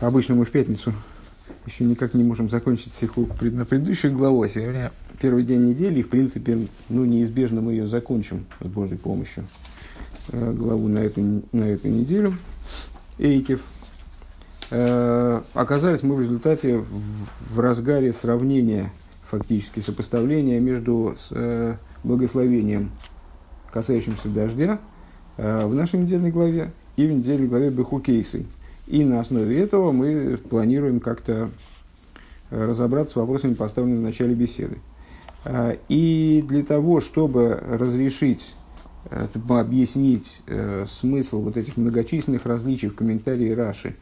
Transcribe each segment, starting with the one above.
Обычно мы в пятницу еще никак не можем закончить сиху на предыдущую главу. Сегодня первый день недели, и в принципе, ну, неизбежно мы ее закончим с Божьей помощью. Э, главу на эту, на эту неделю. Эйкев. Э, оказались мы в результате в, разгаре сравнения, фактически сопоставления между с, э, благословением, касающимся дождя, в нашей недельной главе и в недельной главе Бехукейсы. И на основе этого мы планируем как-то э, разобраться с вопросами, поставленными в начале беседы. А, и для того, чтобы разрешить, э, объяснить э, смысл вот этих многочисленных различий в комментарии Раши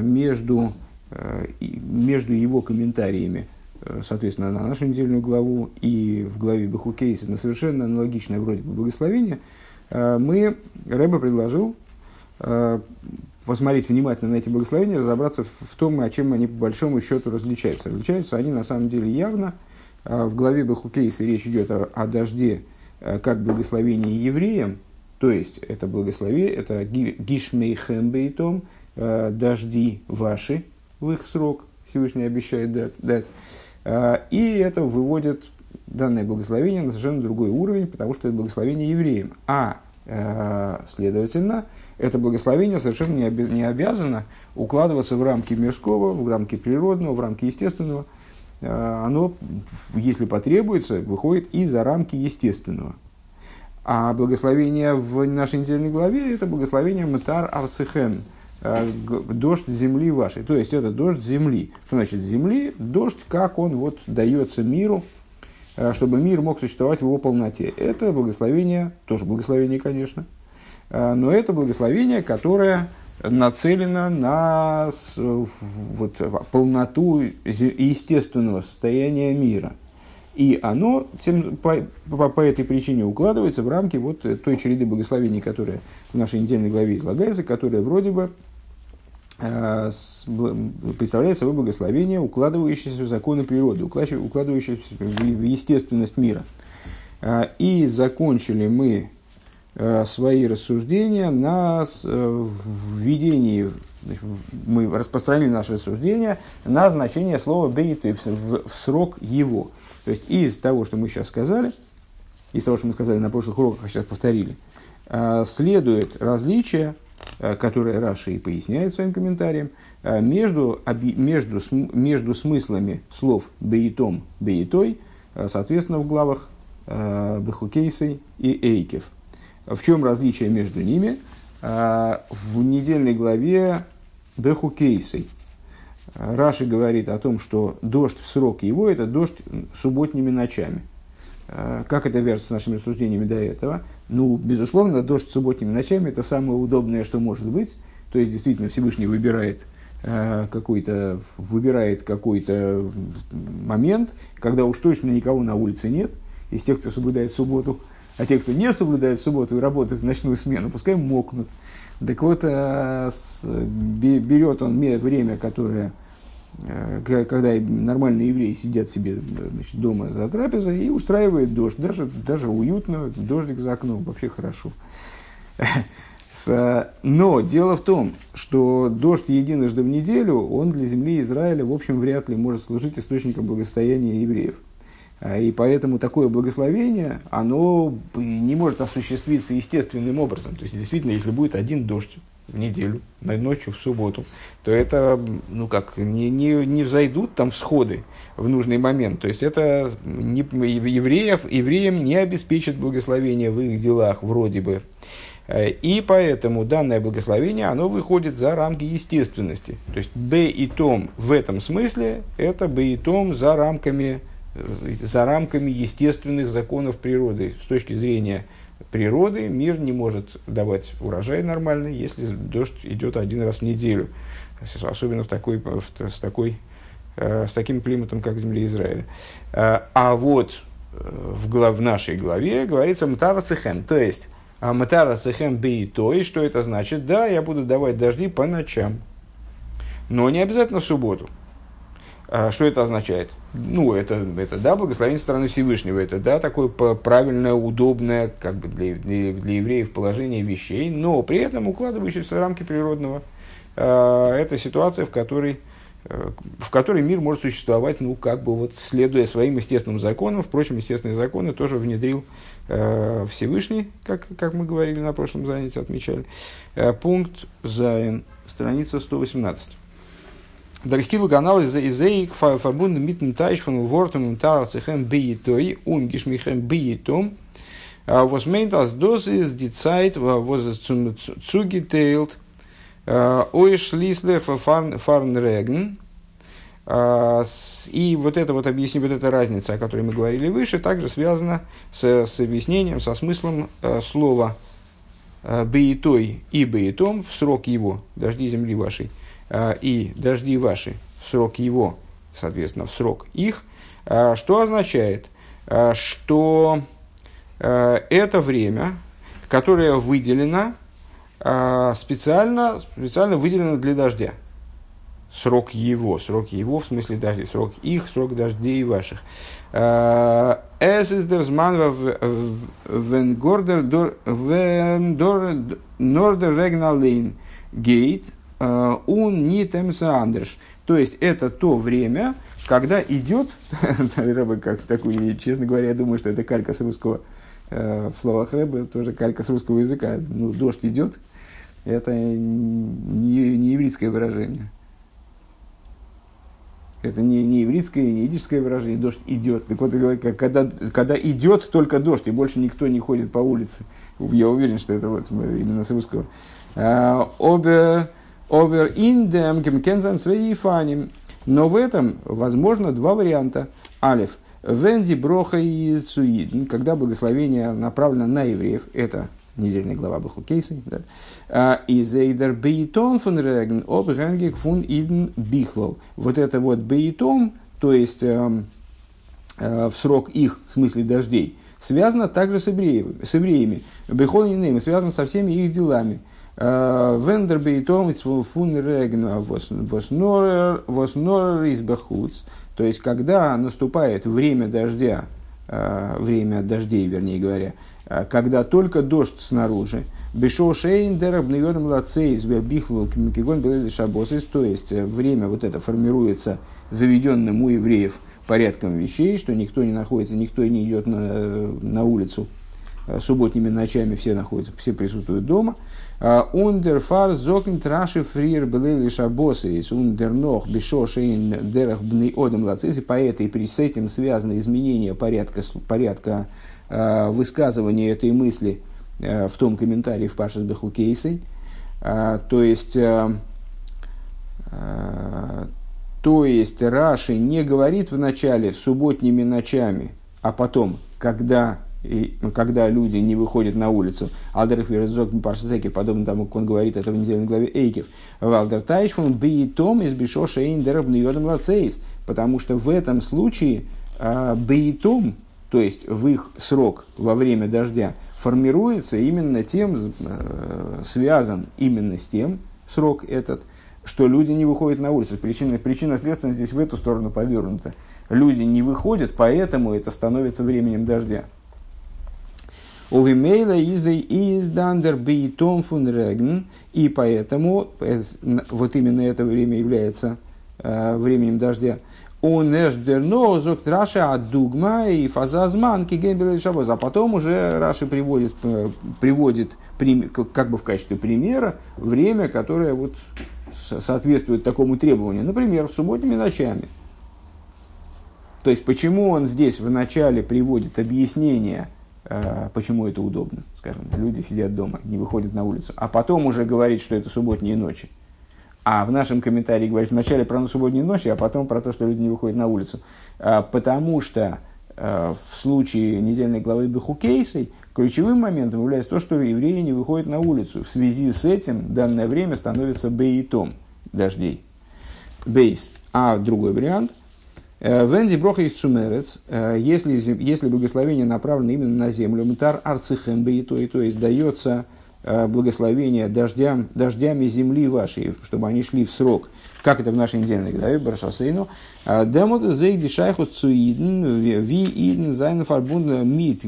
между, между его комментариями, соответственно, на нашу недельную главу и в главе Бахукейса на совершенно аналогичное вроде бы благословение, мы, Рэба предложил посмотреть внимательно на эти благословения, разобраться в том, о чем они по большому счету различаются. Различаются они на самом деле явно. А, в главе Бахукейса речь идет о, о дожде э, как благословении евреям, то есть это благословение, это гишмей хэмбейтом, э, дожди ваши в их срок, Всевышний обещает дать. дать. А, и это выводит данное благословение на совершенно другой уровень, потому что это благословение евреям. А, э, следовательно, это благословение совершенно не, оби- не обязано укладываться в рамки мирского, в рамки природного, в рамки естественного. А, оно, если потребуется, выходит и за рамки естественного. А благословение в нашей недельной главе – это благословение Матар Арсехен, а, дождь земли вашей. То есть, это дождь земли. Что значит земли? Дождь, как он вот дается миру, а, чтобы мир мог существовать в его полноте. Это благословение, тоже благословение, конечно – Э, но это благословение, которое нацелено на вот, полноту естественного состояния мира. И оно тем, по, по, по этой причине укладывается в рамки вот той череды благословений, которая в нашей недельной главе излагается, которая вроде бы э, с, представляет собой благословение, укладывающееся в законы природы, укладывающееся в естественность мира. Э, и закончили мы Э, свои рассуждения на э, введении, мы распространили наши рассуждения на значение слова «бейт» в, в, срок его. То есть из того, что мы сейчас сказали, из того, что мы сказали на прошлых уроках, а сейчас повторили, э, следует различие, которое Раша и поясняет своим комментарием, между, между, между смыслами слов «бейтом», «бейтой», соответственно, в главах Бехукейсой и Эйкев – в чем различие между ними? А, в недельной главе Беху Кейсей. Раши говорит о том, что дождь в срок его – это дождь субботними ночами. А, как это вяжется с нашими рассуждениями до этого? Ну, безусловно, дождь субботними ночами – это самое удобное, что может быть. То есть, действительно, Всевышний выбирает а, какой-то, выбирает какой-то момент, когда уж точно никого на улице нет, из тех, кто соблюдает субботу – а те, кто не соблюдает субботу и работают в ночную смену, пускай мокнут. Так вот, э, берет он время, которое, э, когда нормальные евреи сидят себе значит, дома за трапезой и устраивает дождь. Даже, даже уютно, дождик за окном, вообще хорошо. Но дело в том, что дождь единожды в неделю, он для земли Израиля, в общем, вряд ли может служить источником благостояния евреев. А, и поэтому такое благословение, оно не может осуществиться естественным образом. То есть, действительно, если будет один дождь в неделю, ночью в субботу, то это, ну как, не, не, не взойдут там всходы в нужный момент. То есть, это не, евреев, евреям не обеспечит благословение в их делах, вроде бы. А, и поэтому данное благословение, оно выходит за рамки естественности. То есть, б и том в этом смысле, это б и том за рамками за рамками естественных законов природы. С точки зрения природы мир не может давать урожай нормальный, если дождь идет один раз в неделю. Особенно в такой, в, с, такой, э, с таким климатом, как в земле Израиля. А, а вот э, в, глав, в нашей главе говорится «мтара цехем», то есть «мтара цехем бейтой», что это значит? Да, я буду давать дожди по ночам, но не обязательно в субботу. А что это означает? Ну, это, это да, благословение стороны Всевышнего, это да, такое правильное, удобное как бы для, для, для евреев положение вещей, но при этом укладывающееся в рамки природного, это ситуация, в которой, в которой мир может существовать, ну, как бы вот следуя своим естественным законам. Впрочем, естественные законы тоже внедрил Всевышний, как, как мы говорили на прошлом занятии, отмечали. Пункт Зайн, страница 118. Дархилу канал из Изеик von Worten und Tarzechem Beitoi und Geschmichem Beitom, was meint, als das ist die Zeit, wo es Regen, и вот это вот объяснение, вот эта разница, о которой мы говорили выше, также связана с, с объяснением, со смыслом э, слова э, «беитой» и «беитом» в срок его, дожди земли вашей. Э, и дожди ваши в срок его, соответственно, в срок их, э, что означает, э, что это время, которое выделено специально, специально выделено для дождя. Срок его, срок его в смысле дождей, срок их, срок дождей ваших. Es ist der Zman, wenn Gorder Norder Regnalin geht, он не темсандерш. То есть это то время, когда идет, Рэбе, как такой, честно говоря, я думаю, что это калька с русского, э, в словах Рэбе, тоже калька с русского языка. Ну, дождь идет, это не, не еврейское выражение. Это не, не еврейское, не идическое выражение, дождь идет. Так вот, когда, когда идет только дождь, и больше никто не ходит по улице, я уверен, что это вот именно с русского. А, обе Овер индем кемкензан свейфаним. Но в этом возможно два варианта. Алиф. Венди броха и цуид. Когда благословение направлено на евреев. Это недельная глава Бахукейсы. Да. А, и зейдер бейтон фун реген об фун иден бихлол. Вот это вот бейтон, то есть э, э, в срок их, в смысле дождей, связано также с евреями. С евреями. Бехол и связано со всеми их делами. Вендербейтом фун регну воснорер из. То есть, когда наступает время дождя, э, время дождей, вернее говоря, э, когда только дождь снаружи, Бешо шейн дераб ньорм лацейс бихлул кимикигон белели шабосис, то есть э, время вот это формируется заведенным у евреев порядком вещей, что никто не находится, никто не идет на, на улицу субботними ночами, все находятся, все присутствуют дома. Ундер фар зокнет раши фрир белели шабосис, ундер нох бешо шейн дерах бны одам лациси. По этой, с этим связано изменение порядка, порядка э, высказывания этой мысли э, в том комментарии в Пашас Бехукейсой. Э, то есть, э, э, то есть Раши не говорит в начале субботними ночами, а потом, когда и, когда люди не выходят на улицу, Алдер Хвирзок Паршзеки, подобно тому, как он говорит это в недельной главе Эйкев, Валдер Тайшфун Бейтом из Бишоша Эйндеров Ньодом Лацейс, потому что в этом случае э, Бейтом, то есть в их срок во время дождя, формируется именно тем, э, связан именно с тем, срок этот, что люди не выходят на улицу. Причина, причина следственно здесь в эту сторону повернута. Люди не выходят, поэтому это становится временем дождя. Увимейла из дандер бейтом фун реген. И поэтому вот именно это время является э, временем дождя. Он эшдерно зок Раша от дугма и фазазман кигембел шабоз. А потом уже Раши приводит, э, приводит как бы в качестве примера время, которое вот соответствует такому требованию. Например, в субботними ночами. То есть, почему он здесь в начале приводит объяснение – Э, почему это удобно. Скажем, люди сидят дома, не выходят на улицу, а потом уже говорить, что это субботние ночи. А в нашем комментарии говорит вначале про субботние ночи, а потом про то, что люди не выходят на улицу. А, потому что а, в случае недельной главы Бехукейсой ключевым моментом является то, что евреи не выходят на улицу. В связи с этим данное время становится бейтом дождей. Бейс. А другой вариант – Э, Венди броха из сумерец, э, если, если благословение направлено именно на землю, мтар арцихем и то, и то есть дается э, благословение дождям, дождями земли вашей, чтобы они шли в срок, как это в нашей недельной главе, Баршасейну, демот зейди шайхус цуиден, ви иден зайн фарбун мит,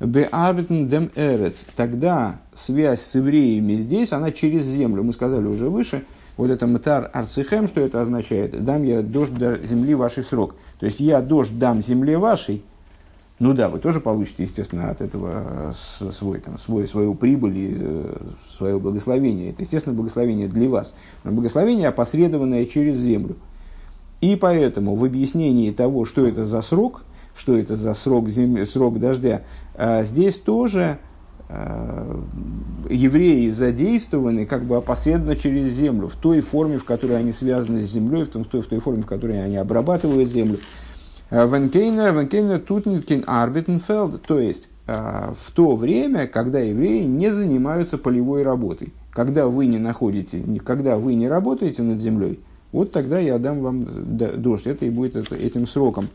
Беарбитн дем эрец. Тогда связь с евреями здесь, она через землю. Мы сказали уже выше, вот это мтар арцихем, что это означает? Дам я дождь до земли вашей в срок. То есть я дождь дам земле вашей, ну да, вы тоже получите, естественно, от этого свой, там, свой, свою прибыль и э, свое благословение. Это, естественно, благословение для вас. Но благословение опосредованное через землю. И поэтому в объяснении того, что это за срок, что это за срок, земли, срок дождя, а здесь тоже евреи задействованы как бы опосредованно через землю, в той форме, в которой они связаны с землей, в, том, в, той, в той форме, в которой они обрабатывают землю. А, Венкейнер, Венкейнер Тутнкин Арбитенфелд, то есть в то время, когда евреи не занимаются полевой работой, когда вы не находите, когда вы не работаете над землей, вот тогда я дам вам дождь. Это и будет этим сроком.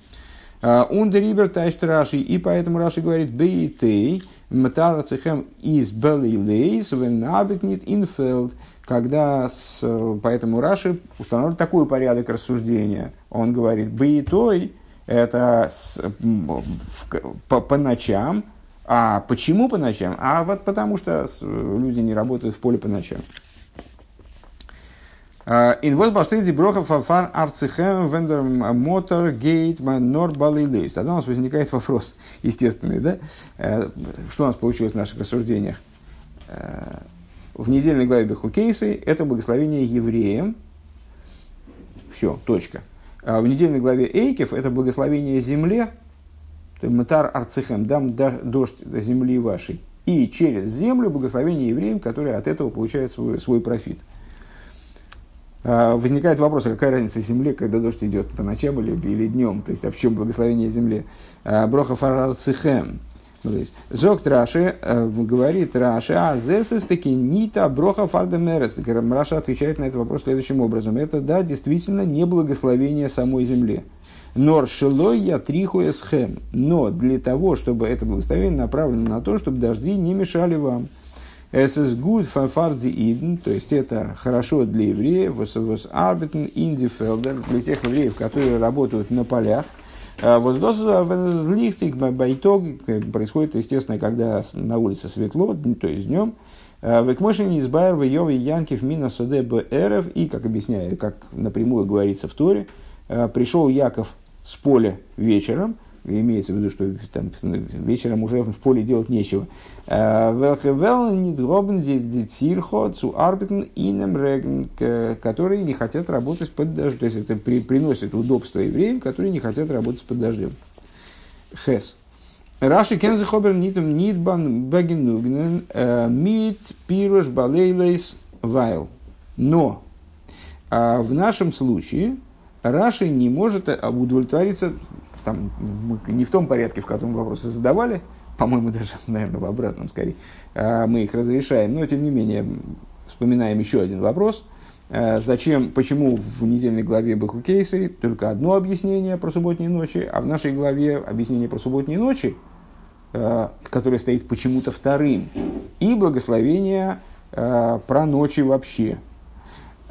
Ундерибер тайшт Раши, и поэтому Раши говорит, бейтей, матарацехем из белилейс, венабитнит инфелд, когда с, поэтому Раши установил такой порядок рассуждения. Он говорит, бейтой, это с, по, по ночам, а почему по ночам? А вот потому что люди не работают в поле по ночам. Инвоз баштейди броха фафар арцихем вендер мотор гейт нор балилейс. Тогда у нас возникает вопрос естественный, да? Э, что у нас получилось в наших рассуждениях? Э, в недельной главе Бехукейсы это благословение евреям. Все, точка. А в недельной главе Эйкев это благословение земле, Матар Арцихем, дам дождь земли вашей. И через землю благословение евреям, которые от этого получают свой, свой профит. А, возникает вопрос, а какая разница земле, когда дождь идет по ночам или, или днем, то есть а в чем благословение земле? А, броха фарар цихем. Зок Раши э, говорит Раши, а зесес таки нита броха фардемерес. Раша отвечает на этот вопрос следующим образом. Это, да, действительно не благословение самой земле. Нор шилой я триху эсхем. Но для того, чтобы это благословение направлено на то, чтобы дожди не мешали вам. Es ist gut für Fardi Иден, то есть это хорошо для евреев, was arbeiten in die Felder, для тех евреев, которые работают на полях. Воздослихтик байтог происходит, естественно, когда на улице светло, то есть днем. Векмошин избайр в Йове Янкив мина соде бэров, и, как объясняет, как напрямую говорится в Торе, пришел Яков с поля вечером, имеется в виду, что там, вечером уже в поле делать нечего. Э, которые не хотят работать под дождем. То есть это при, приносит удобство евреям, которые не хотят работать под дождем. Хес. Раши кензе хобер нитом нитбан багенугнен э, мит пируш балейлейс вайл. Но а в нашем случае Раши не может удовлетвориться там, мы не в том порядке, в котором вопросы задавали, по-моему, даже, наверное, в обратном скорее, а, мы их разрешаем, но тем не менее вспоминаем еще один вопрос. А, зачем, почему в недельной главе Бахукейсы только одно объяснение про субботние ночи, а в нашей главе объяснение про субботние ночи, а, которое стоит почему-то вторым, и благословение про ночи вообще,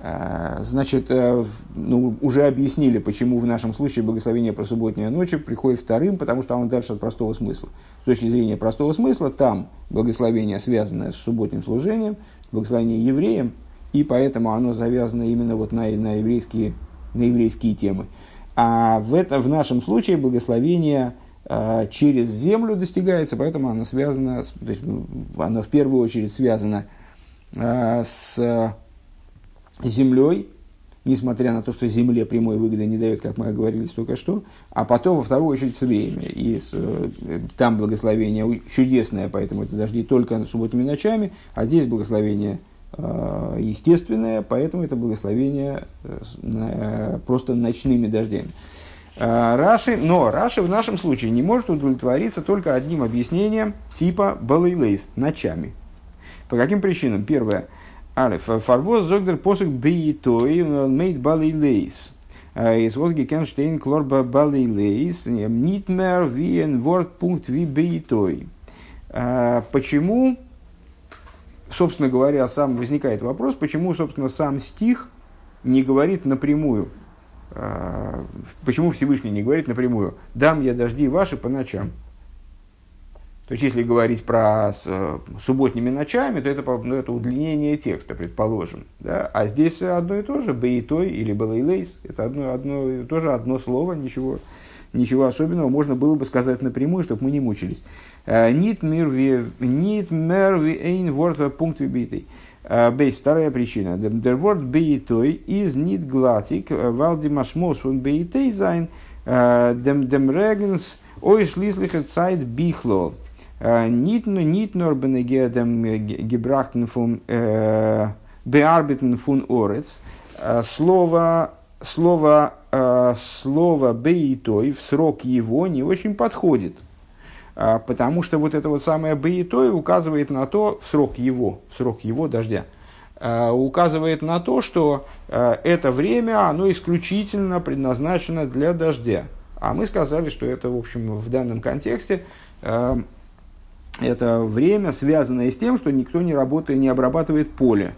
значит, э, ну, уже объяснили, почему в нашем случае благословение про субботние ночи приходит вторым, потому что он дальше от простого смысла. С точки зрения простого смысла, там благословение, связанное с субботним служением, благословение евреям, и поэтому оно завязано именно вот на, на, еврейские, на еврейские темы. А в, это, в нашем случае благословение э, через землю достигается, поэтому оно связано, то есть, ну, оно в первую очередь связано э, с землей, несмотря на то, что земле прямой выгоды не дает, как мы говорили только что, а потом во вторую очередь с евреями. И с, э, там благословение чудесное, поэтому это дожди только субботними ночами, а здесь благословение э, естественное, поэтому это благословение э, э, просто ночными дождями. Э, Раши, но Раши в нашем случае не может удовлетвориться только одним объяснением типа балейлейс, ночами. По каким причинам? Первое – Алиф. Фарвоз зогдер посук бейтой мейд балилейс. Из вот гекенштейн клорба балилейс. Нитмер виен ворд пункт ви бейтой. Почему, собственно говоря, сам возникает вопрос, почему, собственно, сам стих не говорит напрямую, почему Всевышний не говорит напрямую, дам я дожди ваши по ночам. То есть, если говорить про с, субботними ночами, то это, ну, это удлинение текста, предположим. Да? А здесь одно и то же, бейтой или балейлейс, это одно, одно, тоже одно слово, ничего, ничего особенного. Можно было бы сказать напрямую, чтобы мы не мучились. Нит мир ви эйн ворт пункт битый. Бейс, вторая причина. Der Wort бейтой is nicht glattig, weil die Maschmos von бейтой sein, dem, dem Regens, ой schließliche Zeit bichlol. Nicht nur benege dem gebrachten von bearbeiten von Орец. Слово, слово, слово бейтой в срок его не очень подходит. Потому что вот это вот самое бейтой указывает на то, в срок его, в срок его дождя, указывает на то, что это время, оно исключительно предназначено для дождя. А мы сказали, что это, в общем, в данном контексте это время, связанное с тем, что никто не работает, не обрабатывает поле.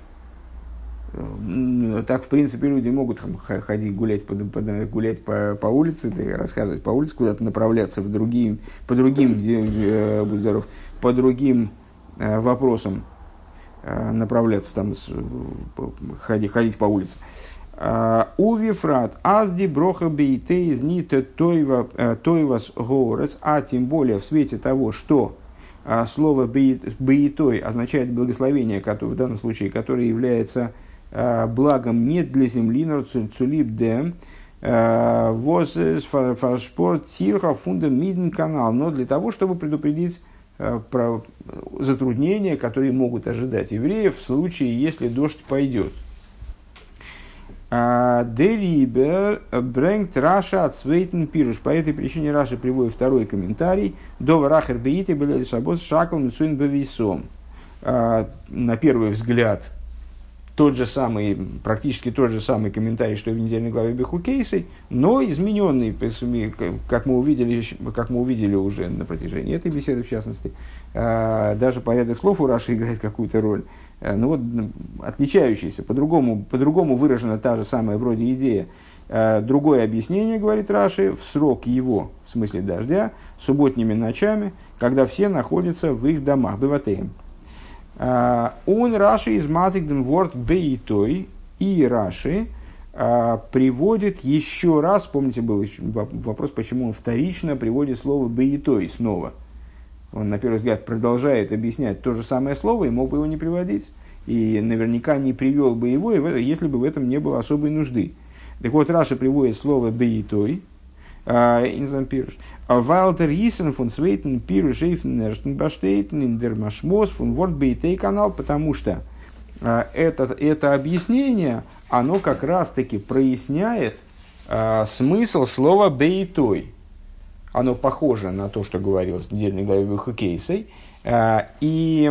Так, в принципе, люди могут ходить гулять, по, гулять по, по улице, рассказывать по улице, куда-то направляться в другие, по другим, э, будь по другим э, вопросам э, направляться там, с, ходить, по улице. Увифрат, азди броха бейте из нита тойвас гоурец, а тем более в свете того, что а слово «бейтой» означает благословение, которое, в данном случае, которое является а, благом не для земли, но цулип дем, а, возес фаршпорт тирха фунда миден канал, но для того, чтобы предупредить про затруднения, которые могут ожидать евреев в случае, если дождь пойдет. Дерибер брэнгт Раша от Свейтен Пируш. По этой причине Раша приводит второй комментарий. До Рахер Бейте были Шабос Шакл Мисуин Бависом. На первый взгляд, тот же самый, практически тот же самый комментарий, что и в недельной главе Бехукейсы, но измененный, как мы, увидели, как мы увидели уже на протяжении этой беседы, в частности. Даже порядок слов у Раши играет какую-то роль. Э, ну вот, отличающийся, по-другому, по-другому выражена та же самая вроде идея. Э, другое объяснение, говорит Раши, в срок его, в смысле дождя, субботними ночами, когда все находятся в их домах, быватеем. Э, он Раши из Мазикден Ворд Бейтой и Раши приводит еще раз, помните, был вопрос, почему он вторично приводит слово Бейтой снова – он, на первый взгляд, продолжает объяснять то же самое слово и мог бы его не приводить. И наверняка не привел бы его, если бы в этом не было особой нужды. Так вот, Раша приводит слово «бейтой», Инзан Пируш. Валтер Исен фон Свейтен Пируш Эйфнерштен Баштейтен Индермашмос фон Ворд Бейтей канал, потому что а, это, это объяснение, оно как раз-таки проясняет а, смысл слова «бейтой» оно похоже на то, что говорилось в недельной главе Бухакейсой, э, и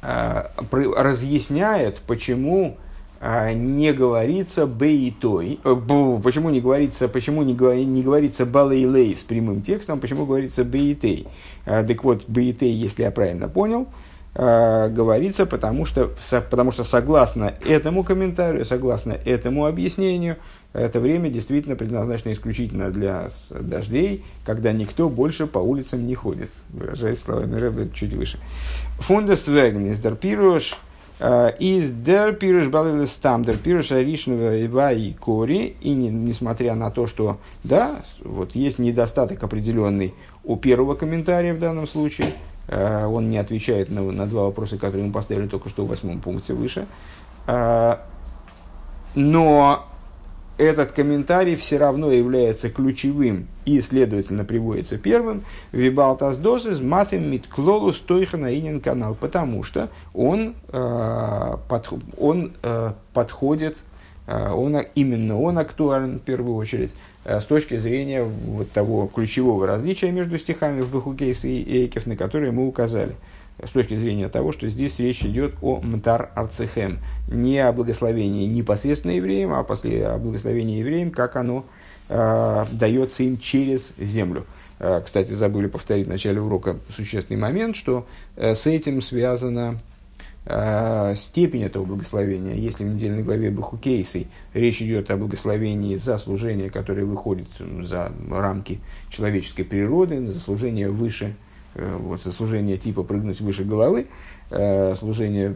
э, разъясняет, почему э, не говорится бейтой, почему не говорится, почему не, говори, не говорится балейлей с прямым текстом, почему говорится бейтей. Так вот, бейтей, если я правильно понял, говорится, потому что, потому что согласно этому комментарию, согласно этому объяснению, это время действительно предназначено исключительно для дождей, когда никто больше по улицам не ходит. Выражаясь словами Рэбе чуть выше. Фундествеген из Дерпируш из Дерпируш Балилестам Дерпируш Аришнова и Кори. И не, несмотря на то, что да, вот есть недостаток определенный у первого комментария в данном случае, э, он не отвечает на, на два вопроса, которые мы поставили только что в восьмом пункте выше. Э, но этот комментарий все равно является ключевым и, следовательно, приводится первым. Вибалтас дозис матим митклолус тойхана инин канал, потому что он, э, под, он э, подходит, э, он, именно он актуален в первую очередь э, с точки зрения вот того ключевого различия между стихами в Бахукейс и Эйкев, на которые мы указали с точки зрения того, что здесь речь идет о Мтар Арцехем, не о благословении непосредственно евреям, а после, о благословении евреям, как оно э, дается им через землю. Э, кстати, забыли повторить в начале урока существенный момент, что э, с этим связана э, степень этого благословения. Если в недельной главе Бахукейсой речь идет о благословении за служение, которое выходит за рамки человеческой природы, за служение выше вот, служение типа прыгнуть выше головы, служение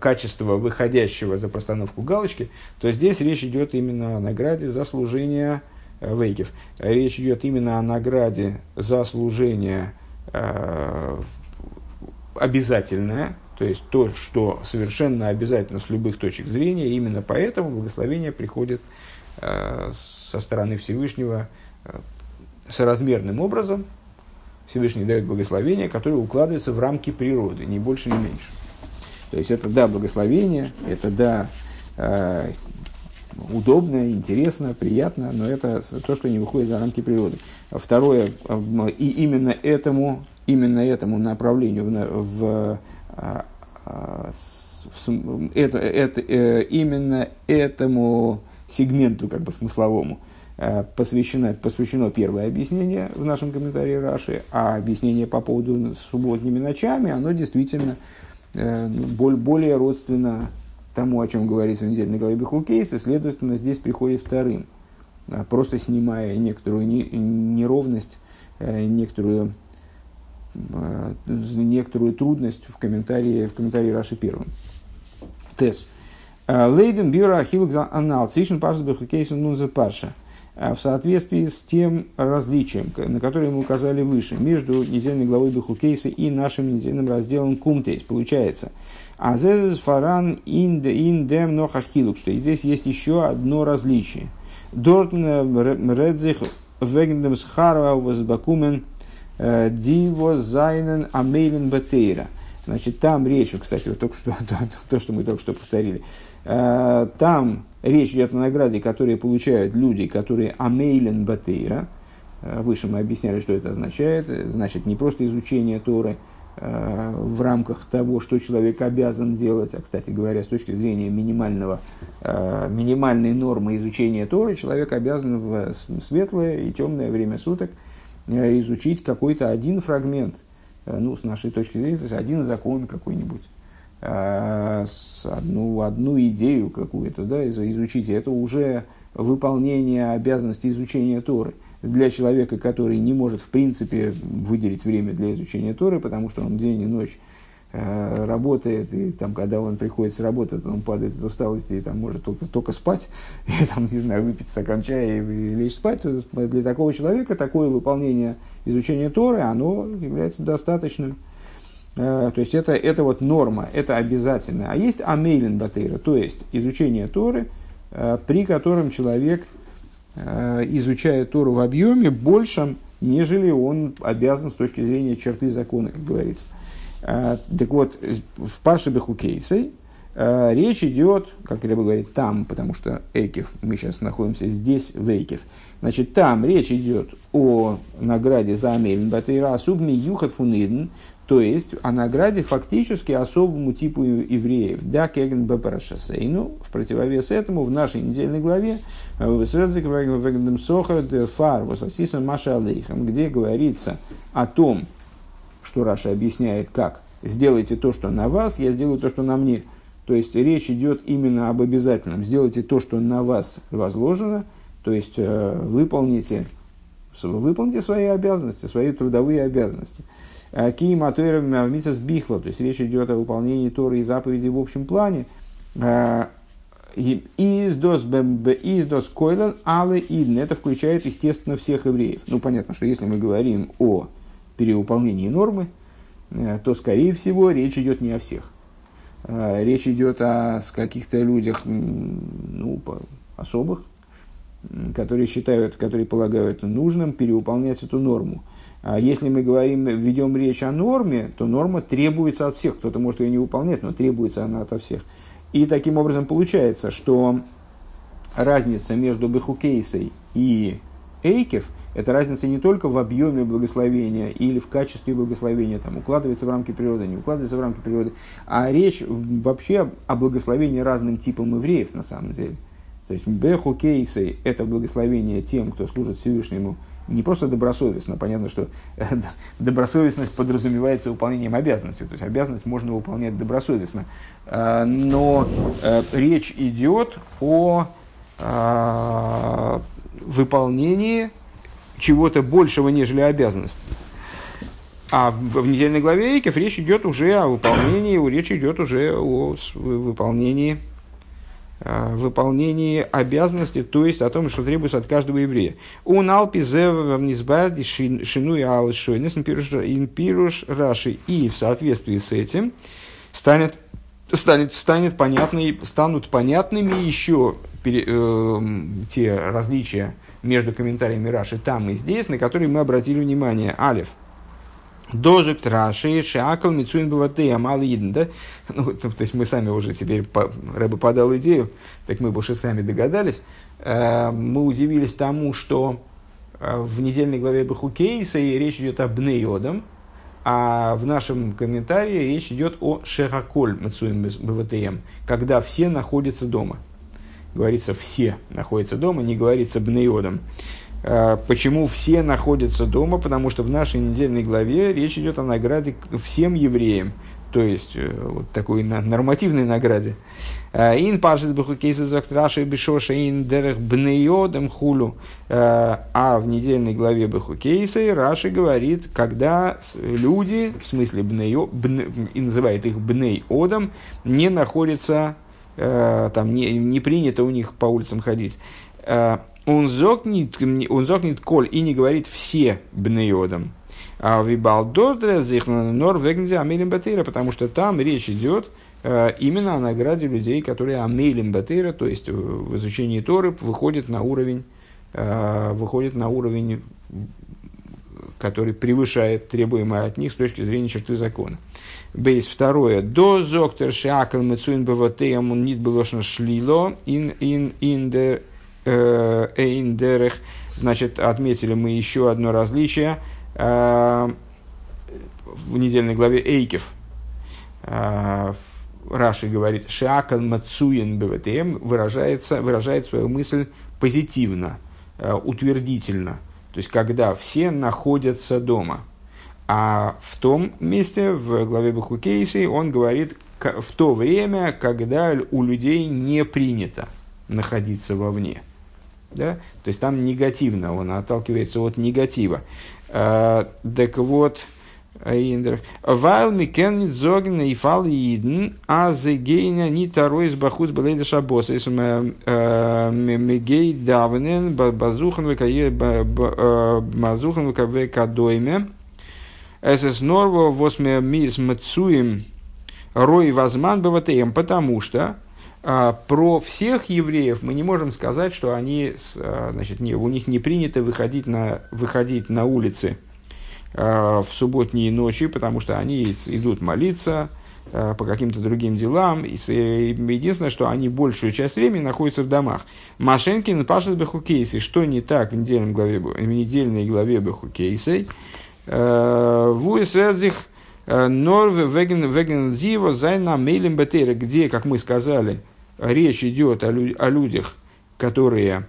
качества, выходящего за постановку галочки, то здесь речь идет именно о награде за служение вейкев. Речь идет именно о награде за служение обязательное, то есть то, что совершенно обязательно с любых точек зрения, именно поэтому благословение приходит э, со стороны Всевышнего э, соразмерным образом. Всевышний дает благословение, которое укладывается в рамки природы, ни больше, ни меньше. То есть это да, благословение, это да, э, удобно, интересно, приятно, но это то, что не выходит за рамки природы. Второе, э, и именно этому именно этому направлению, в, в, а, а, в, это, это, э, именно этому сегменту как бы смысловому э, посвящено, посвящено первое объяснение в нашем комментарии Раши, а объяснение по поводу субботними ночами, оно действительно э, более, более родственно тому, о чем говорится в недельной главе Бехукейс, и, следовательно, здесь приходит вторым, просто снимая некоторую неровность, некоторую Э, некоторую трудность в комментарии, в комментарии Раши первым. Тес. Э, Лейден бюро ахилук анал цвишен парша бехукейсен нунзе парша. Э, в соответствии с тем различием, на которое мы указали выше, между недельной главой Бехукейса и нашим недельным разделом Кумтейс, получается, Азезес фаран индем нохахилук, что здесь есть еще одно различие. Дортн редзих вегендем схарва возбакумен Э, Диво Зайнен Амейлен Бетейра. Значит, там речь, кстати, вот только что, то, то, что мы только что повторили, э, там речь идет о награде, которые получают люди, которые Амейлен Бетейра. Э, выше мы объясняли, что это означает. Значит, не просто изучение Торы в рамках того, что человек обязан делать, а, кстати говоря, с точки зрения минимального, минимальной нормы изучения Торы, человек обязан в светлое и темное время суток – Э, изучить какой-то один фрагмент, э, ну, с нашей точки зрения, то есть один закон какой-нибудь, э, одну, одну идею какую-то, да, изучить. Это уже выполнение обязанности изучения Торы для человека, который не может, в принципе, выделить время для изучения Торы, потому что он день и ночь Э, работает, и там, когда он приходит с работы, то он падает от усталости и там может только, только спать, и там, не знаю, выпить стакан чая и, и лечь спать, то для такого человека такое выполнение изучения Торы, оно является достаточным. Э, то есть это, это вот норма, это обязательно. А есть амейлин батейра, то есть изучение Торы, э, при котором человек изучает Тору в объеме большем, нежели он обязан с точки зрения черты закона, как говорится. А, так вот, в Паше Бехукейсей а, речь идет, как Рэба говорит, там, потому что Эйкев, мы сейчас находимся здесь, в Эйкев. Значит, там речь идет о награде за Амелин Батейра, Субми Юхат Фуниден, то есть о награде фактически особому типу евреев. Да, кеген бепарашасейну, в противовес этому в нашей недельной главе Алейхам, где говорится о том, что Раша объясняет как. Сделайте то, что на вас, я сделаю то, что на мне. То есть речь идет именно об обязательном. Сделайте то, что на вас возложено, то есть э, выполните, выполните свои обязанности, свои трудовые обязанности. Э, Ки матуэрам бихло, то есть речь идет о выполнении Торы и заповедей в общем плане. Э, из дос из дос койлен але идн. Это включает, естественно, всех евреев. Ну, понятно, что если мы говорим о перевыполнении нормы, э, то, скорее всего, речь идет не о всех. Э, речь идет о каких-то людях ну, особых, которые считают, которые полагают нужным перевыполнять эту норму. А если мы говорим, ведем речь о норме, то норма требуется от всех. Кто-то может ее не выполнять, но требуется она от всех. И таким образом получается, что разница между Бехукейсой и Эйкев – это разница не только в объеме благословения или в качестве благословения, там, укладывается в рамки природы, не укладывается в рамки природы, а речь вообще о благословении разным типам евреев на самом деле. То есть беху кейсы – это благословение тем, кто служит Всевышнему не просто добросовестно, понятно, что добросовестность подразумевается выполнением обязанностей, то есть обязанность можно выполнять добросовестно, а, но э, речь идет о а, выполнении чего-то большего, нежели обязанность. А в, недельной главе Эйкев речь идет уже о выполнении, речь идет уже о выполнении, выполнении обязанности, то есть о том, что требуется от каждого еврея. У Налпизе Низбарди Шину и Алшойнес Импируш Раши. И в соответствии с этим станет, станет, станет понятной, станут понятными еще пере, э, те различия между комментариями Раши там и здесь, на которые мы обратили внимание. Алиф – Дожик траши, шакал, мицуин баваты, амал да? Ну, то, то есть мы сами уже теперь, по, Рэба подал идею, так мы бы уже сами догадались. Э, мы удивились тому, что э, в недельной главе Бахукейса речь идет об Бнеодам, а в нашем комментарии речь идет о Шехаколь Мацуин БВТМ, когда все находятся дома. Говорится, все находятся дома, не говорится Бнеодам. А, почему все находятся дома? Потому что в нашей недельной главе речь идет о награде всем евреям. То есть, э, вот такой нормативной награде. А, ин пашет бахукейса зактраши бешоша ин дерех бнеодем хулу. А, в недельной главе бахукейса Раши говорит, когда люди, в смысле бнео, бне, и называет их бнеодом, не находятся, там не, не принято у них по улицам ходить он зокнет, он зокнет коль и не говорит все бнеодам. А вибалдордре нор вегнзе амелим батыра, потому что там речь идет э, именно о награде людей, которые амелим батыра, то есть в изучении Торы выходит на уровень, э, выходит на уровень, который превышает требуемое от них с точки зрения черты закона. Бейс второе. До зоктер шакал мецуин баватеям он нит было шлило ин ин ин дер Эйндерех. Значит, отметили мы еще одно различие э, в недельной главе Эйкев. Э, Раши говорит, Шакал Мацуин БВТМ выражается, выражает свою мысль позитивно, э, утвердительно. То есть, когда все находятся дома. А в том месте, в главе Бахукейси, он говорит, в то время, когда у людей не принято находиться вовне. Да? То есть там негативно, он отталкивается от негатива. Э, так вот, Вайл микен нит зоген и фал иден, а зегейна ни тарой из бахуц балейда шабоса. Если мегей давнен, базухан базухан векадойме, es es норво восьме мис мцуем рой возман баватеем, потому что а, про всех евреев мы не можем сказать, что они, а, значит, не, у них не принято выходить на, выходить на улицы а, в субботние ночи, потому что они идут молиться по каким-то другим делам. Единственное, что они большую часть времени находятся в домах. Машенкин пашет бехукейсы. Что не так в, недельном главе, в недельной главе бехукейсей? Вуэс Редзих Норве Веген Зива Зайна Мейлем Бетера, где, как мы сказали, речь идет о, лю- о людях, которые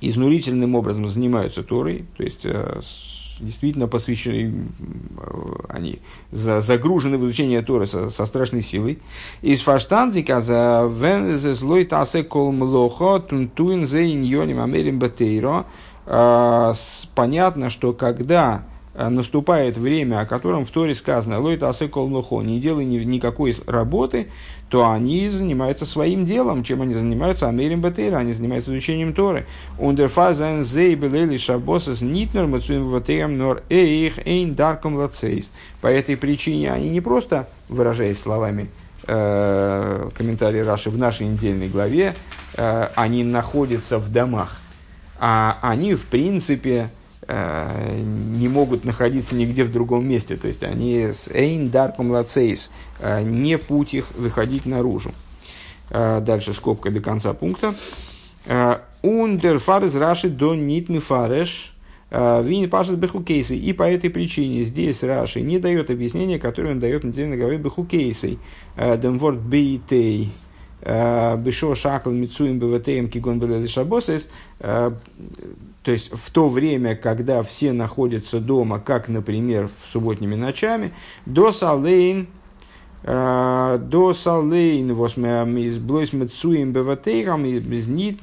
изнурительным образом занимаются Торой, то есть э, действительно посвящены, э, они за, загружены в изучение Торы со, со страшной силой. Из фаштандика за вензе злой тасе кол млохо тунтуин зе иньоним америм батейро. Э, понятно, что когда наступает время, о котором в Торе сказано «Лой тасе кол млохо», не делай ни, никакой работы, то они занимаются своим делом. Чем они занимаются? Америм Батейра, они занимаются изучением Торы. Ундерфазен зей белели шабосас нитнер мацуем ватеям нор эйх эйн дарком лацейс. По этой причине они не просто, выражаясь словами э, комментарии Раши в нашей недельной главе, э, они находятся в домах, а они, в принципе, Э, не могут находиться нигде в другом месте. То есть они с эйн дарком лацейс, э, не путь их выходить наружу. Э, дальше скобка до конца пункта. Ундер фарез раши до нитмы фареш вин пашет бехукейсы. И по этой причине здесь Раши не дает объяснения, которое он дает на деле говорит бехукейсы. Демворд бейтей бешо шакл мицуем бвтм кигон белели шабосес то есть в то время, когда все находятся дома, как, например, в субботними ночами, до салейн, э, до салейн, из блойс мецуем беватейрам, из нид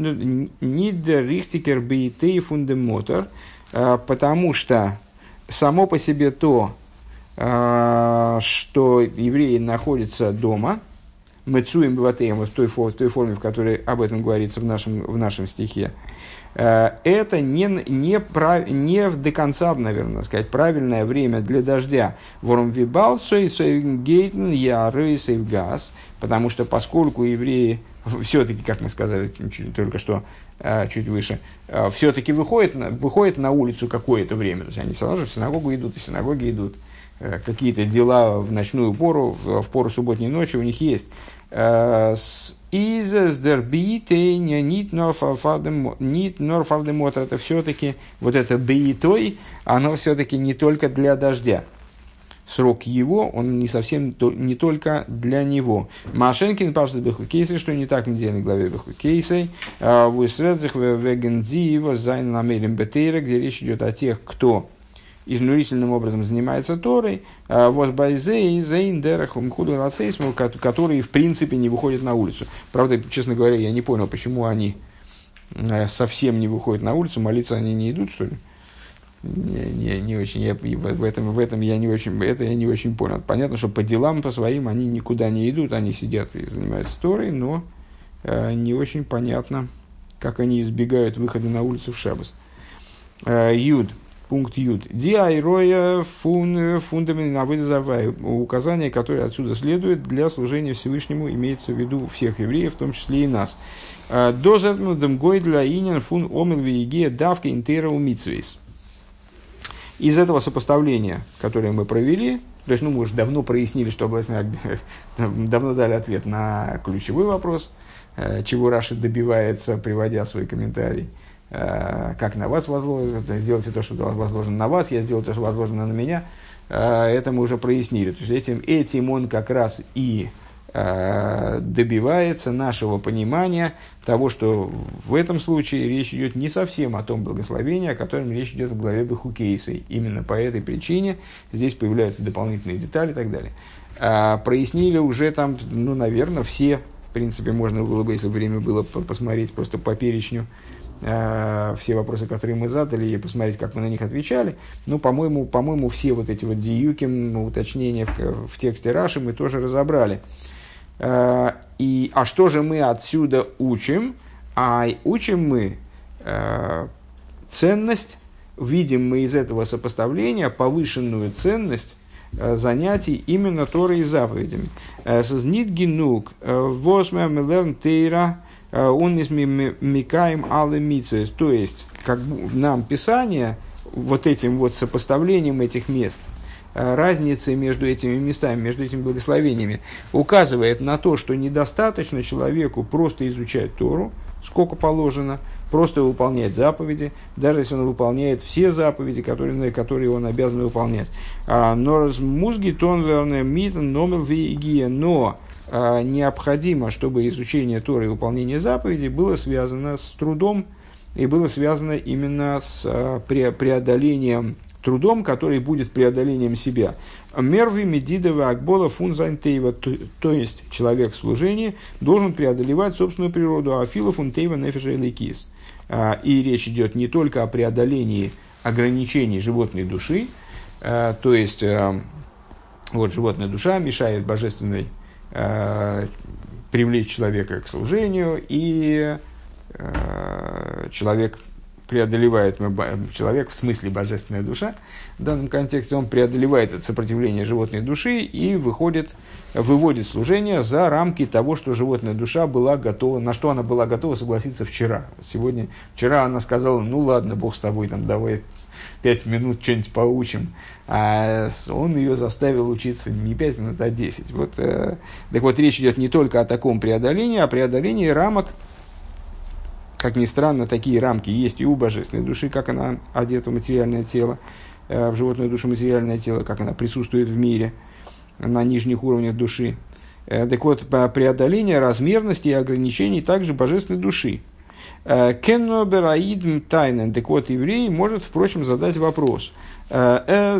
рихтикер бейтей фундемотор, потому что само по себе то, что евреи находятся дома, Мецуем Баватеем, в той, в той форме, в которой об этом говорится в нашем, в нашем стихе, Э, это не, не, прав, не до конца, наверное, сказать, правильное время для дождя. Ворум вибал гейтен яры газ, потому что поскольку евреи все-таки, как мы сказали чуть, только что, э, чуть выше, э, все-таки выходят, выходят на улицу какое-то время. То есть они все равно же в синагогу идут, и в синагоге идут. Какие-то дела в ночную пору, в, в пору субботней ночи у них есть. Изес дербитейня нит норфардемот, это все-таки, вот это бейтой, оно все-таки не только для дождя. Срок его, он не совсем, не только для него. Машенкин пашет бехукейсы, что не так в недельной главе бехукейсей. А в Исредзах вегензиева зайн намерен бетейра, где речь идет о тех, кто изнурительным образом занимается Торой, а, возбайзе и зейндерахум худу которые в принципе не выходят на улицу. Правда, честно говоря, я не понял, почему они э, совсем не выходят на улицу, молиться они не идут, что ли? Не, не, не очень, я, в, этом, в этом я не очень, это я не очень понял. Понятно, что по делам, по своим они никуда не идут, они сидят и занимаются Торой, но э, не очень понятно, как они избегают выхода на улицу в Шабас. Э, Юд пункт Юд. Диайроя фун фундамент указание, которое отсюда следует для служения Всевышнему, имеется в виду всех евреев, в том числе и нас. А, До затмудам гой для инин фун омел виегия давка интера умитсвейс. Из этого сопоставления, которое мы провели, то есть, ну, мы уже давно прояснили, что давно дали ответ на ключевой вопрос, э, чего Раша добивается, приводя свой комментарий – как на вас возложено, сделайте то, что возложено на вас, я сделаю то, что возложено на меня. Э, это мы уже прояснили. То есть этим, этим он как раз и э, добивается нашего понимания того, что в этом случае речь идет не совсем о том благословении, о котором речь идет в главе Бехукейсы. Именно по этой причине здесь появляются дополнительные детали и так далее. Прояснили уже там, ну, наверное, все, в принципе, можно было бы, если время было посмотреть просто по перечню, Э, все вопросы, которые мы задали, и посмотреть, как мы на них отвечали. Ну, по-моему, по-моему все вот эти вот диюки, уточнения в, в тексте Раши мы тоже разобрали. Э, и, а что же мы отсюда учим? А учим мы э, ценность, видим мы из этого сопоставления повышенную ценность занятий именно Торой и заповедями. Сознит генук, восьмая милерн тейра, он из микаем алы то есть как нам Писание вот этим вот сопоставлением этих мест, э, разницы между этими местами, между этими благословениями, указывает на то, что недостаточно человеку просто изучать Тору, сколько положено, просто выполнять заповеди, даже если он выполняет все заповеди, которые, которые он обязан выполнять. А, но музги тон верне митен номер вигия, но необходимо, чтобы изучение Торы и выполнение заповедей было связано с трудом и было связано именно с а, преодолением трудом, который будет преодолением себя. Мерви Медидова Акбола Фунзантейва, то есть человек в служении, должен преодолевать собственную природу, а Фила Фунтейва Нефежа. А, и речь идет не только о преодолении ограничений животной души, то есть вот животная душа мешает божественной привлечь человека к служению, и э, человек преодолевает, человек в смысле божественная душа, в данном контексте он преодолевает это сопротивление животной души и выходит, выводит служение за рамки того, что животная душа была готова, на что она была готова согласиться вчера. Сегодня, вчера она сказала, ну ладно, Бог с тобой, там, давай пять минут что-нибудь поучим. А он ее заставил учиться не пять минут, а десять. Вот, э, так вот, речь идет не только о таком преодолении, а о преодолении рамок, как ни странно, такие рамки есть и у божественной души, как она одета в материальное тело, э, в животную душу материальное тело, как она присутствует в мире на нижних уровнях души. Э, так вот, преодоление размерности и ограничений также божественной души. Э, Кенно бераидм тайнен. Так вот, еврей может, впрочем, задать вопрос. Э,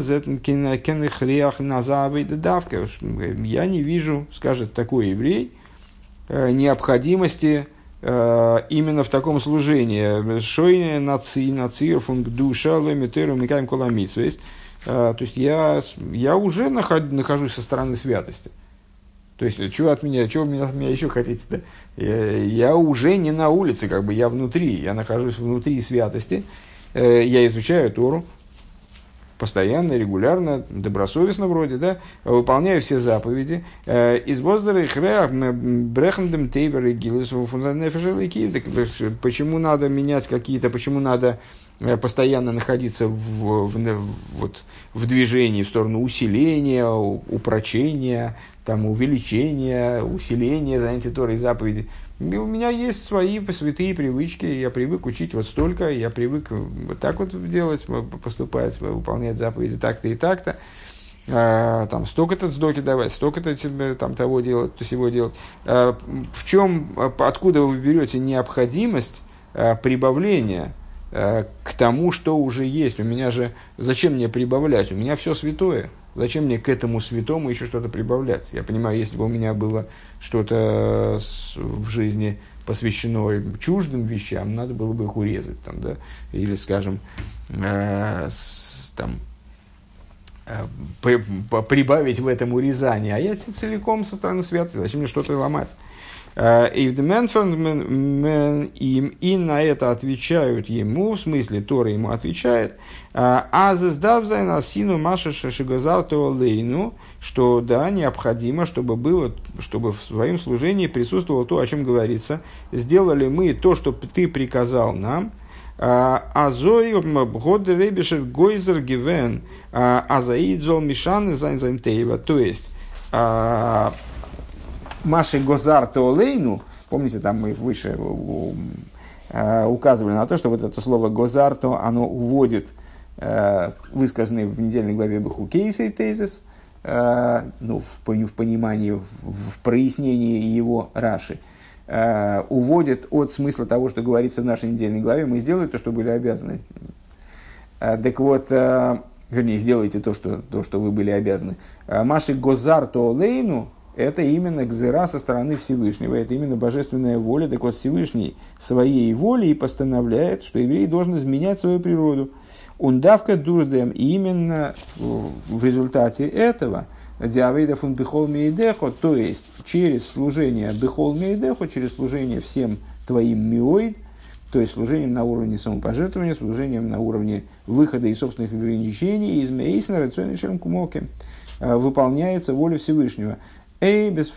я не вижу, скажет такой еврей, необходимости именно в таком служении. Шойне наци, нацир, функ душа, ломитеру, микаем коламитсвейс. То есть я, я уже нахожусь со стороны святости. То есть, чего от меня, чего меня, от меня еще хотите-то? Я, я уже не на улице, как бы я внутри, я нахожусь внутри святости, э, я изучаю Тору постоянно, регулярно, добросовестно вроде, да, выполняю все заповеди. Э, из воздера брехендем тейбер и гилес Почему надо менять какие-то, почему надо Э, постоянно находиться в, в, вот, в движении в сторону усиления, упрочения, там, увеличения, усиления занятий Торой и заповеди. у меня есть свои святые привычки, я привык учить вот столько, я привык вот так вот делать, поступать, выполнять заповеди так-то и так-то. А, там столько-то сдоки давать, столько-то там того делать, то всего делать. А, в чем, откуда вы берете необходимость а, прибавления к тому, что уже есть. У меня же, зачем мне прибавлять? У меня все святое. Зачем мне к этому святому еще что-то прибавлять? Я понимаю, если бы у меня было что-то в жизни посвящено чуждым вещам, надо было бы их урезать. Там, да? Или, скажем, э, с, там, э, прибавить в этом урезание. А я целиком со стороны святости. Зачем мне что-то ломать? Э, и и на это отвечают ему, в смысле Тора ему отвечает, «Э, а заздавзай на сину Маша Шашигазарту Лейну, что да, необходимо, чтобы было, чтобы в своем служении присутствовало то, о чем говорится. Сделали мы то, что ты приказал нам, э, Азой год ребешер гойзер гивен азаид мишан зайн зайн То есть, Маши Гозар Теолейну, помните, там мы выше э, указывали на то, что вот это слово Гозарто, оно уводит э, высказанный в недельной главе Баху Кейса и Тезис, э, ну, в, в понимании, в, в прояснении его Раши, уводит от смысла того, что говорится в нашей недельной главе, мы сделали то, что были обязаны. Так вот, вернее, сделайте то, что, то, что вы были обязаны. Маши Гозар Лейну, это именно гзера со стороны Всевышнего, это именно божественная воля. Так вот, Всевышний своей волей постановляет, что еврей должен изменять свою природу. Ундавка дурдем, и именно в результате этого Диавейда фун бихол мейдехо, то есть через служение бихол мейдехо, через служение всем твоим миоид, то есть служением на уровне самопожертвования, служением на уровне выхода из собственных ограничений, из мейсна рациональным кумоке, э, выполняется воля Всевышнего. Эйбис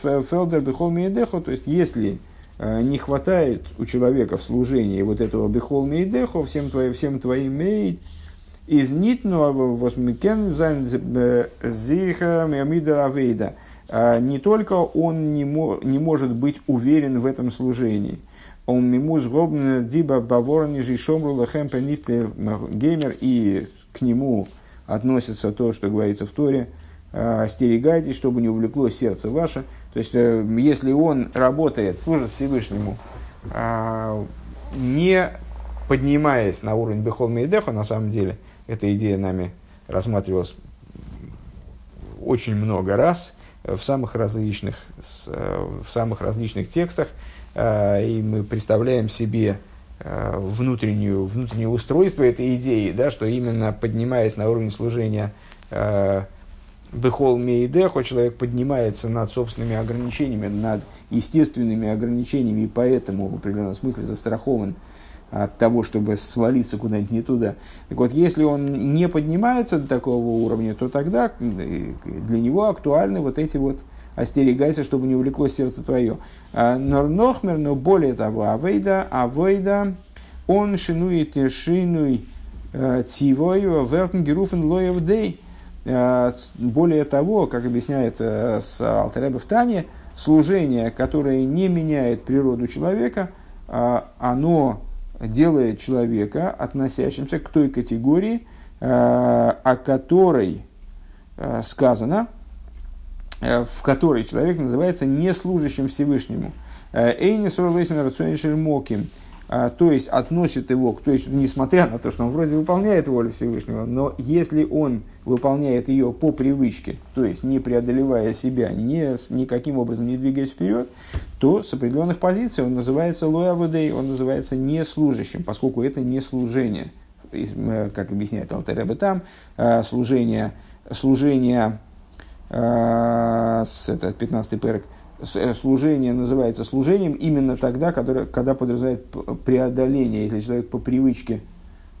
фелдер бихол мейдехо, то есть если э, не хватает у человека в служении вот этого бихол мейдехо, всем, твоим, всем твоим мейд, из нитну восмикен зиха миамида авейда. А не только он не, мо, не может быть уверен в этом служении, он мимуз гобн диба баворни жишомру лахем геймер, и к нему относится то, что говорится в Торе – остерегайтесь, чтобы не увлекло сердце ваше. То есть, э, если он работает, служит Всевышнему, э, не поднимаясь на уровень Бехол Мейдеха, на самом деле, эта идея нами рассматривалась очень много раз в самых различных, в самых различных текстах, и мы представляем себе внутреннюю, внутреннее устройство этой идеи, да, что именно поднимаясь на уровень служения Бехол Мейдехо, человек поднимается над собственными ограничениями, над естественными ограничениями, и поэтому в определенном смысле застрахован от того, чтобы свалиться куда-нибудь не туда. Так вот, если он не поднимается до такого уровня, то тогда для него актуальны вот эти вот остерегайся, чтобы не увлекло сердце твое. А, но нохмер, но более того, авейда, авейда, он шинует шинуй э, тивой веркнгеруфен лоев дей. Э, более того, как объясняет э, с Алтареба в Тане, служение, которое не меняет природу человека, э, оно делает человека относящимся к той категории, о которой сказано, в которой человек называется неслужащим Всевышнему. Эйни Сурлейсин Рационишер Моким. А, то есть относит его, то есть несмотря на то, что он вроде выполняет волю Всевышнего, но если он выполняет ее по привычке, то есть не преодолевая себя, не, никаким образом не двигаясь вперед, то с определенных позиций он называется лоявудей, он называется неслужащим, поскольку это не служение. Как объясняет Алтереба там, а, служение, служение с это 15 перек, Э, служение называется служением именно тогда, когда, когда подразумевает преодоление. Если человек по привычке,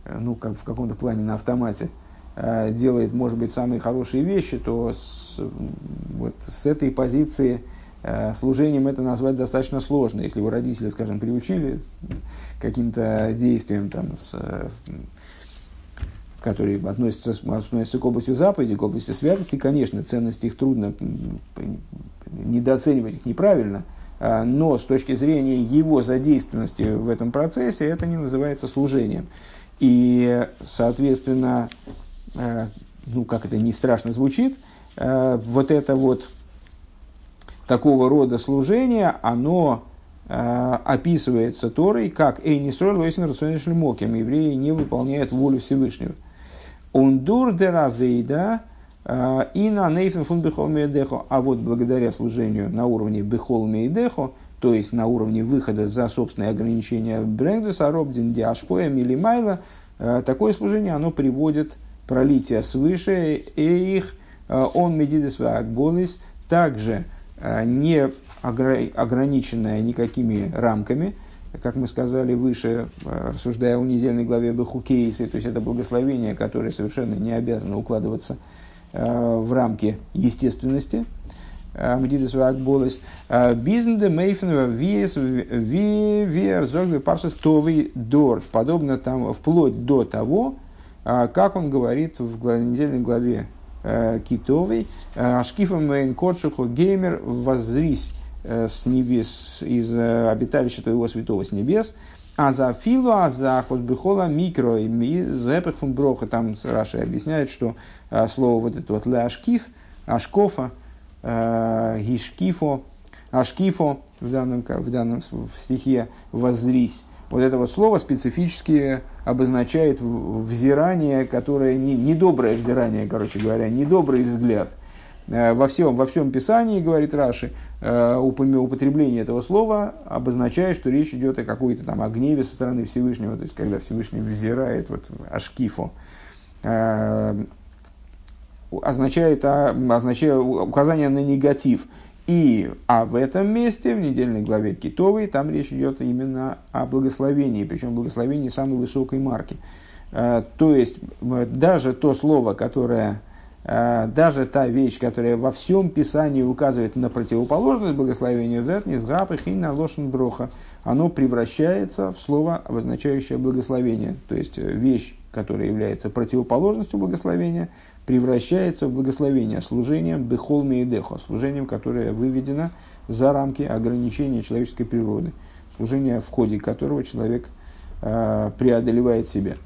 э, ну, как в каком-то плане на автомате, э, делает, может быть, самые хорошие вещи, то с, вот, с этой позиции служением это назвать достаточно сложно. Если его родители, скажем, приучили каким-то действиям, там, с, которые относятся, относятся к области заповеди, к области святости, конечно, ценность их трудно недооценивать их неправильно, а, но с точки зрения его задействованности в этом процессе это не называется служением. И, соответственно, а, ну, как это не страшно звучит, а, вот это вот такого рода служение, оно описывается Торой как «Эйни строй лойсин рационишли моким» евреи не выполняют волю Всевышнего. «Ундур деравейда» и на нейфен фун бехол мейдехо. А вот благодаря служению на уровне бехол мейдехо, то есть на уровне выхода за собственные ограничения брендеса, робдин диашпоя, милимайла, а, такое служение, оно приводит пролитие свыше, и их а, он медидес акболис, также не ограниченное никакими рамками, как мы сказали выше, рассуждая о недельной главе Бехукейсы, то есть это благословение, которое совершенно не обязано укладываться Э, в рамки естественности. Э, Мдидес Вакболес. Э, Бизнде Мейфен Виес Виер Зогве Паршес Товый Дорт. Подобно там, вплоть до того, как он говорит в недельной главе Китовой, Ашкифом Мейн Котшуху Геймер воззрись с небес, из обиталища твоего святого с небес, а за филу азах вот бихола микро и зепех броха там Раши объясняет, что а, слово вот это вот ляшкиф, ашкофа, а, гишкифо, ашкифо в данном, в данном стихе воззрись. Вот это вот слово специфически обозначает взирание, которое не, недоброе взирание, короче говоря, недобрый взгляд. Э, во всем, во всем Писании, говорит Раши, э, употребление этого слова обозначает, что речь идет о какой-то там о гневе со стороны Всевышнего, то есть когда Всевышний взирает вот ашкифо, э, означает, означает указание на негатив. И, а в этом месте, в недельной главе Китовой, там речь идет именно о благословении, причем благословении самой высокой марки. То есть, даже то слово, которое даже та вещь, которая во всем Писании указывает на противоположность благословению верни, сгап и на лошен броха, оно превращается в слово, обозначающее благословение. То есть э, вещь, которая является противоположностью благословения, превращается в благословение, служением бехол мейдехо, служением, которое выведено за рамки ограничения человеческой природы, служение, в ходе которого человек э, преодолевает себя.